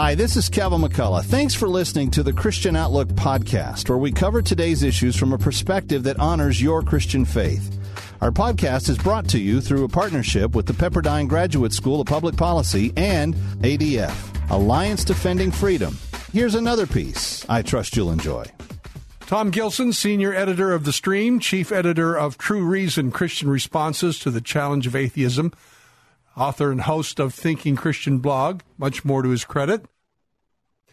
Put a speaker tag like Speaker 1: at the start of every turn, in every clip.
Speaker 1: Hi, this is Kevin McCullough. Thanks for listening to the Christian Outlook podcast, where we cover today's issues from a perspective that honors your Christian faith. Our podcast is brought to you through a partnership with the Pepperdine Graduate School of Public Policy and ADF, Alliance Defending Freedom. Here's another piece I trust you'll enjoy.
Speaker 2: Tom Gilson, senior editor of The Stream, chief editor of True Reason Christian Responses to the Challenge of Atheism author and host of Thinking Christian blog, much more to his credit.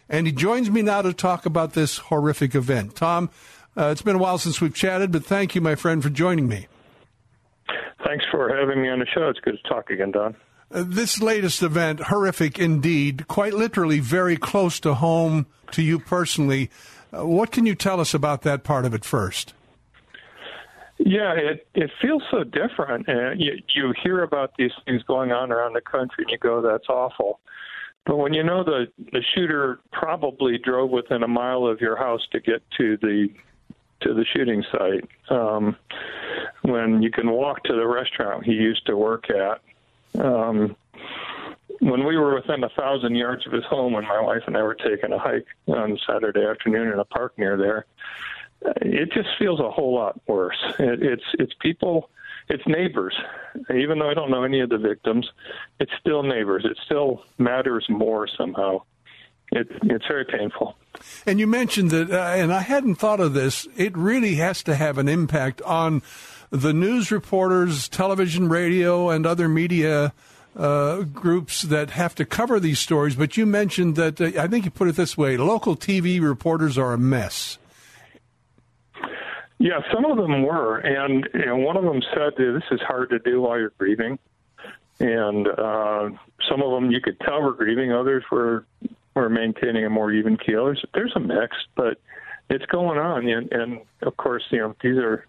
Speaker 2: And he joins me now to talk about this horrific event. Tom, uh, it's been a while since we've chatted, but thank you, my friend, for joining me.
Speaker 3: Thanks for having me on the show. It's good to talk again, Don.
Speaker 2: Uh, this latest event, horrific indeed, quite literally very close to home to you personally. Uh, what can you tell us about that part of it first?
Speaker 3: Yeah, it it feels so different. And you you hear about these things going on around the country, and you go, "That's awful." But when you know the the shooter probably drove within a mile of your house to get to the to the shooting site, um, when you can walk to the restaurant he used to work at, um, when we were within a thousand yards of his home, when my wife and I were taking a hike on Saturday afternoon in a park near there, it just feels a whole lot worse. It, it's it's people, it's neighbors. Even though I don't know any of the victims, it's still neighbors. It still matters more somehow. It, it's very painful.
Speaker 2: And you mentioned that, uh, and I hadn't thought of this. It really has to have an impact on the news reporters, television, radio, and other media uh, groups that have to cover these stories. But you mentioned that uh, I think you put it this way: local TV reporters are a mess.
Speaker 3: Yeah, some of them were, and one of them said this is hard to do while you're grieving, and uh, some of them you could tell were grieving. Others were were maintaining a more even keel. There's, there's a mix, but it's going on, and, and of course, you know these are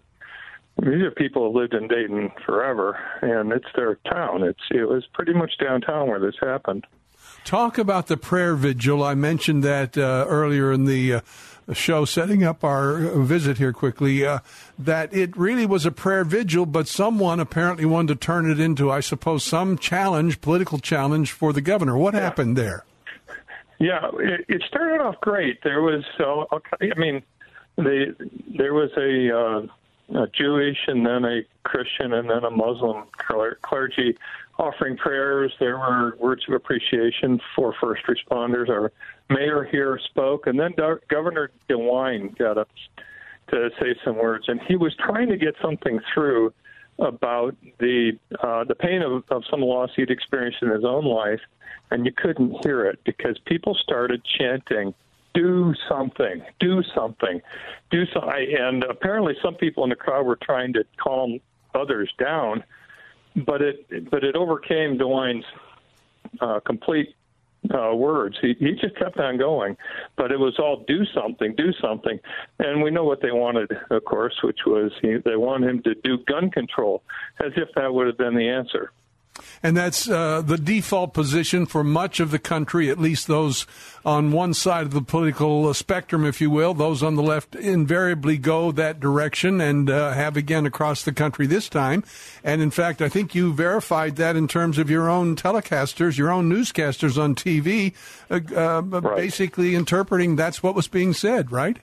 Speaker 3: these are people who lived in Dayton forever, and it's their town. It's it was pretty much downtown where this happened.
Speaker 2: Talk about the prayer vigil. I mentioned that uh, earlier in the. Uh, show, setting up our visit here quickly, uh, that it really was a prayer vigil, but someone apparently wanted to turn it into, I suppose, some challenge, political challenge for the governor. What yeah. happened there?
Speaker 3: Yeah, it, it, started off great. There was, uh, I mean, they, there was a, uh, a Jewish and then a Christian and then a Muslim clergy offering prayers. There were words of appreciation for first responders. Our mayor here spoke, and then Governor DeWine got up to say some words, and he was trying to get something through about the uh, the pain of, of some loss he'd experienced in his own life, and you couldn't hear it because people started chanting do something, do something, do something. And apparently, some people in the crowd were trying to calm others down, but it but it overcame DeWine's uh, complete uh, words. He he just kept on going, but it was all do something, do something, and we know what they wanted, of course, which was he, they wanted him to do gun control, as if that would have been the answer.
Speaker 2: And that's uh, the default position for much of the country, at least those on one side of the political spectrum, if you will. Those on the left invariably go that direction and uh, have again across the country this time. And in fact, I think you verified that in terms of your own telecasters, your own newscasters on TV, uh, uh, right. basically interpreting that's what was being said, right?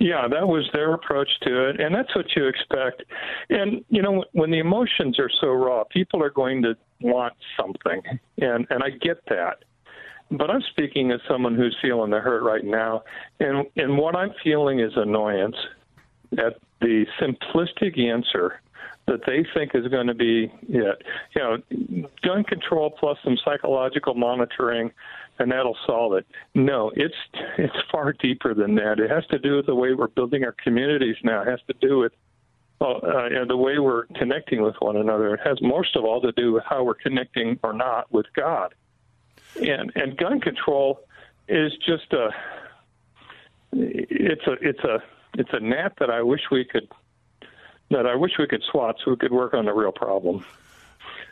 Speaker 3: Yeah, that was their approach to it, and that's what you expect. And you know, when the emotions are so raw, people are going to want something, and and I get that. But I'm speaking as someone who's feeling the hurt right now, and and what I'm feeling is annoyance at the simplistic answer that they think is going to be it. You know, gun control plus some psychological monitoring and that'll solve it. No, it's it's far deeper than that. It has to do with the way we're building our communities now. It has to do with well, uh, the way we're connecting with one another. It has most of all to do with how we're connecting or not with God. and and gun control is just a it's a it's a it's a gnat that I wish we could that I wish we could swat so we could work on the real problem.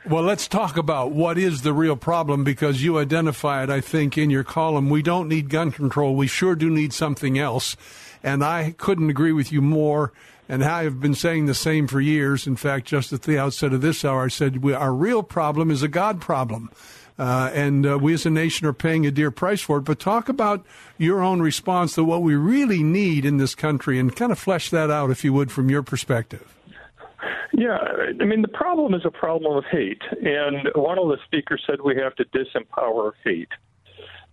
Speaker 2: Well, let's talk about what is the real problem because you identify it, I think, in your column. We don't need gun control. We sure do need something else. And I couldn't agree with you more. And I have been saying the same for years. In fact, just at the outset of this hour, I said we, our real problem is a God problem. Uh, and uh, we as a nation are paying a dear price for it. But talk about your own response to what we really need in this country and kind of flesh that out, if you would, from your perspective.
Speaker 3: Yeah, I mean, the problem is a problem of hate. And one of the speakers said we have to disempower hate.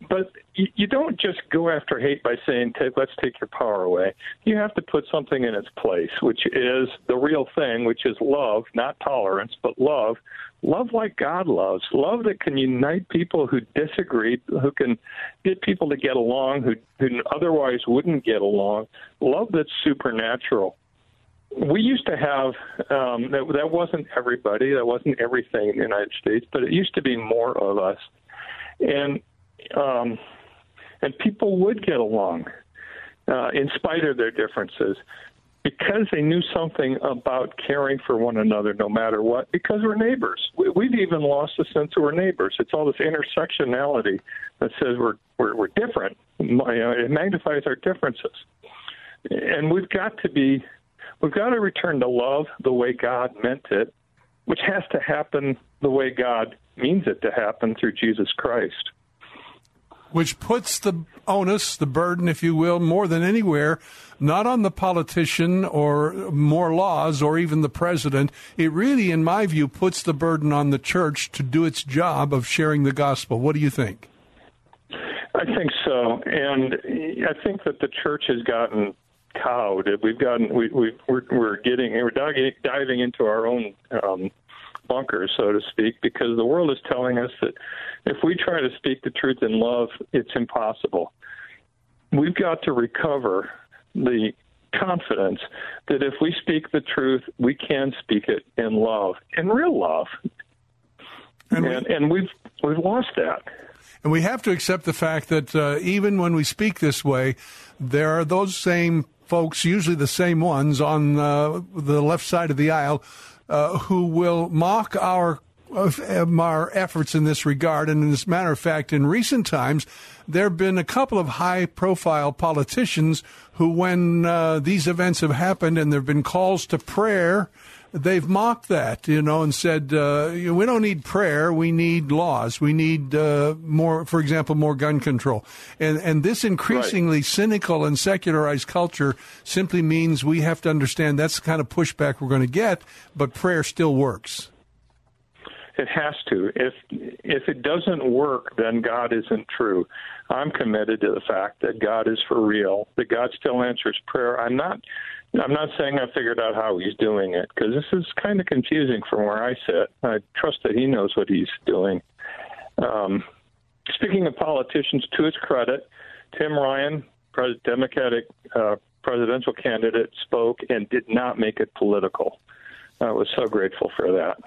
Speaker 3: But you don't just go after hate by saying, let's take your power away. You have to put something in its place, which is the real thing, which is love, not tolerance, but love. Love like God loves. Love that can unite people who disagree, who can get people to get along, who, who otherwise wouldn't get along. Love that's supernatural we used to have um, that, that wasn't everybody, that wasn't everything in the United States, but it used to be more of us, and um, and people would get along uh, in spite of their differences because they knew something about caring for one another no matter what. Because we're neighbors, we, we've even lost the sense that we're neighbors. It's all this intersectionality that says we're we're, we're different. Uh, it magnifies our differences, and we've got to be We've got to return to love the way God meant it, which has to happen the way God means it to happen through Jesus Christ.
Speaker 2: Which puts the onus, the burden, if you will, more than anywhere, not on the politician or more laws or even the president. It really, in my view, puts the burden on the church to do its job of sharing the gospel. What do you think?
Speaker 3: I think so, and I think that the church has gotten cowed. We've gotten we, we we're, we're getting we're diving into our own um, bunkers, so to speak, because the world is telling us that if we try to speak the truth in love, it's impossible. We've got to recover the confidence that if we speak the truth, we can speak it in love, in real love. And, and, and we've we've lost that.
Speaker 2: And we have to accept the fact that uh, even when we speak this way, there are those same folks, usually the same ones on uh, the left side of the aisle, uh, who will mock our um, our efforts in this regard. And as a matter of fact, in recent times, there have been a couple of high profile politicians who, when uh, these events have happened and there have been calls to prayer, they've mocked that, you know, and said, uh, we don't need prayer, we need laws. We need uh, more, for example, more gun control. And, and this increasingly right. cynical and secularized culture simply means we have to understand that's the kind of pushback we're going to get, but prayer still works.
Speaker 3: It has to. If if it doesn't work, then God isn't true. I'm committed to the fact that God is for real. That God still answers prayer. I'm not I'm not saying I figured out how he's doing it because this is kind of confusing from where I sit. I trust that he knows what he's doing. Um, speaking of politicians, to his credit, Tim Ryan, Democratic uh, presidential candidate, spoke and did not make it political. I was so grateful for that.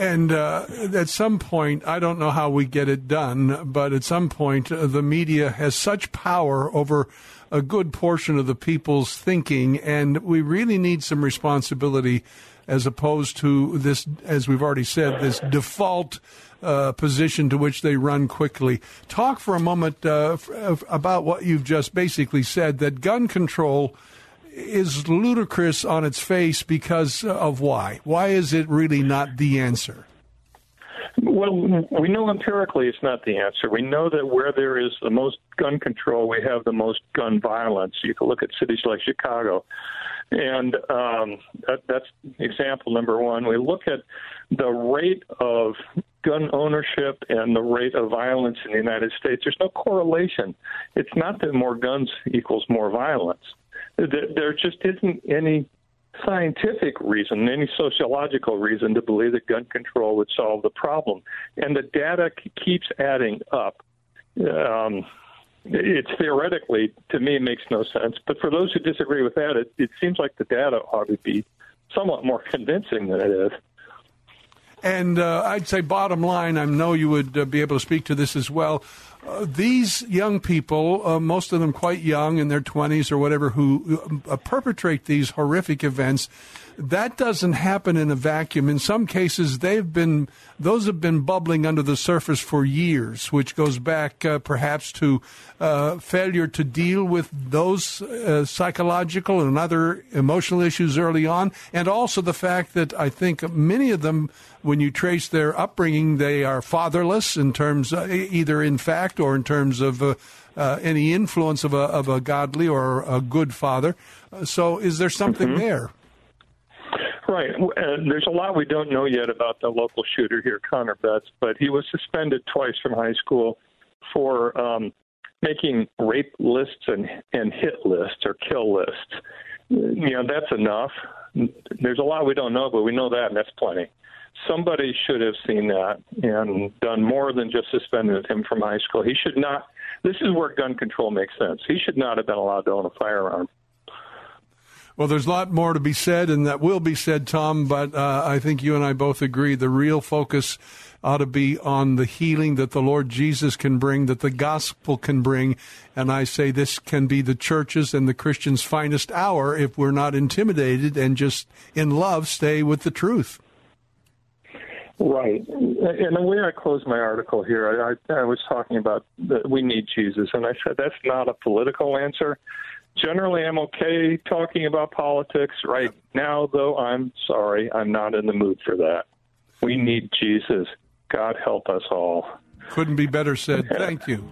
Speaker 2: And uh, at some point, I don't know how we get it done, but at some point, uh, the media has such power over a good portion of the people's thinking, and we really need some responsibility as opposed to this, as we've already said, this default uh, position to which they run quickly. Talk for a moment uh, f- about what you've just basically said that gun control is ludicrous on its face because of why? Why is it really not the answer?
Speaker 3: Well, we know empirically it's not the answer. We know that where there is the most gun control, we have the most gun violence. You can look at cities like Chicago. And um, that, that's example number one. We look at the rate of gun ownership and the rate of violence in the United States. There's no correlation. It's not that more guns equals more violence. There just isn't any scientific reason, any sociological reason to believe that gun control would solve the problem. And the data keeps adding up. Um, it's theoretically, to me, it makes no sense. But for those who disagree with that, it, it seems like the data ought to be somewhat more convincing than it is.
Speaker 2: And uh, I'd say, bottom line, I know you would uh, be able to speak to this as well. Uh, these young people, uh, most of them quite young in their 20s or whatever, who uh, perpetrate these horrific events, that doesn't happen in a vacuum. In some cases, they've been those have been bubbling under the surface for years, which goes back uh, perhaps to uh, failure to deal with those uh, psychological and other emotional issues early on, and also the fact that I think many of them, when you trace their upbringing, they are fatherless in terms uh, either in fact or in terms of. Uh, uh, any influence of a, of a godly or a good father. so, is there something mm-hmm. there?
Speaker 3: Right. And there's a lot we don't know yet about the local shooter here, Connor Betts, but he was suspended twice from high school for um, making rape lists and, and hit lists or kill lists. You know, that's enough. There's a lot we don't know, but we know that, and that's plenty. Somebody should have seen that and done more than just suspended him from high school. He should not. This is where gun control makes sense. He should not have been allowed to own a firearm.
Speaker 2: Well, there's a lot more to be said, and that will be said, Tom, but uh, I think you and I both agree the real focus ought to be on the healing that the Lord Jesus can bring, that the gospel can bring. And I say this can be the church's and the Christian's finest hour if we're not intimidated and just in love stay with the truth.
Speaker 3: Right. And the way I closed my article here, I, I was talking about that we need Jesus. And I said that's not a political answer generally I'm okay talking about politics. Right now, though, I'm sorry, I'm not in the mood for that. We need Jesus. God help us all.
Speaker 2: Couldn't be better said. Thank you.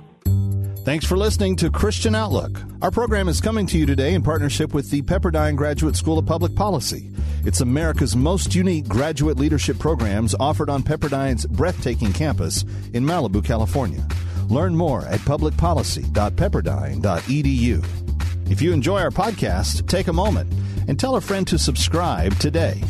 Speaker 1: Thanks for listening to Christian Outlook. Our program is coming to you today in partnership with the Pepperdine Graduate School of Public Policy. It's America's most unique graduate leadership programs offered on Pepperdine's breathtaking campus in Malibu, California. Learn more at publicpolicy.pepperdine.edu. If you enjoy our podcast, take a moment and tell a friend to subscribe today.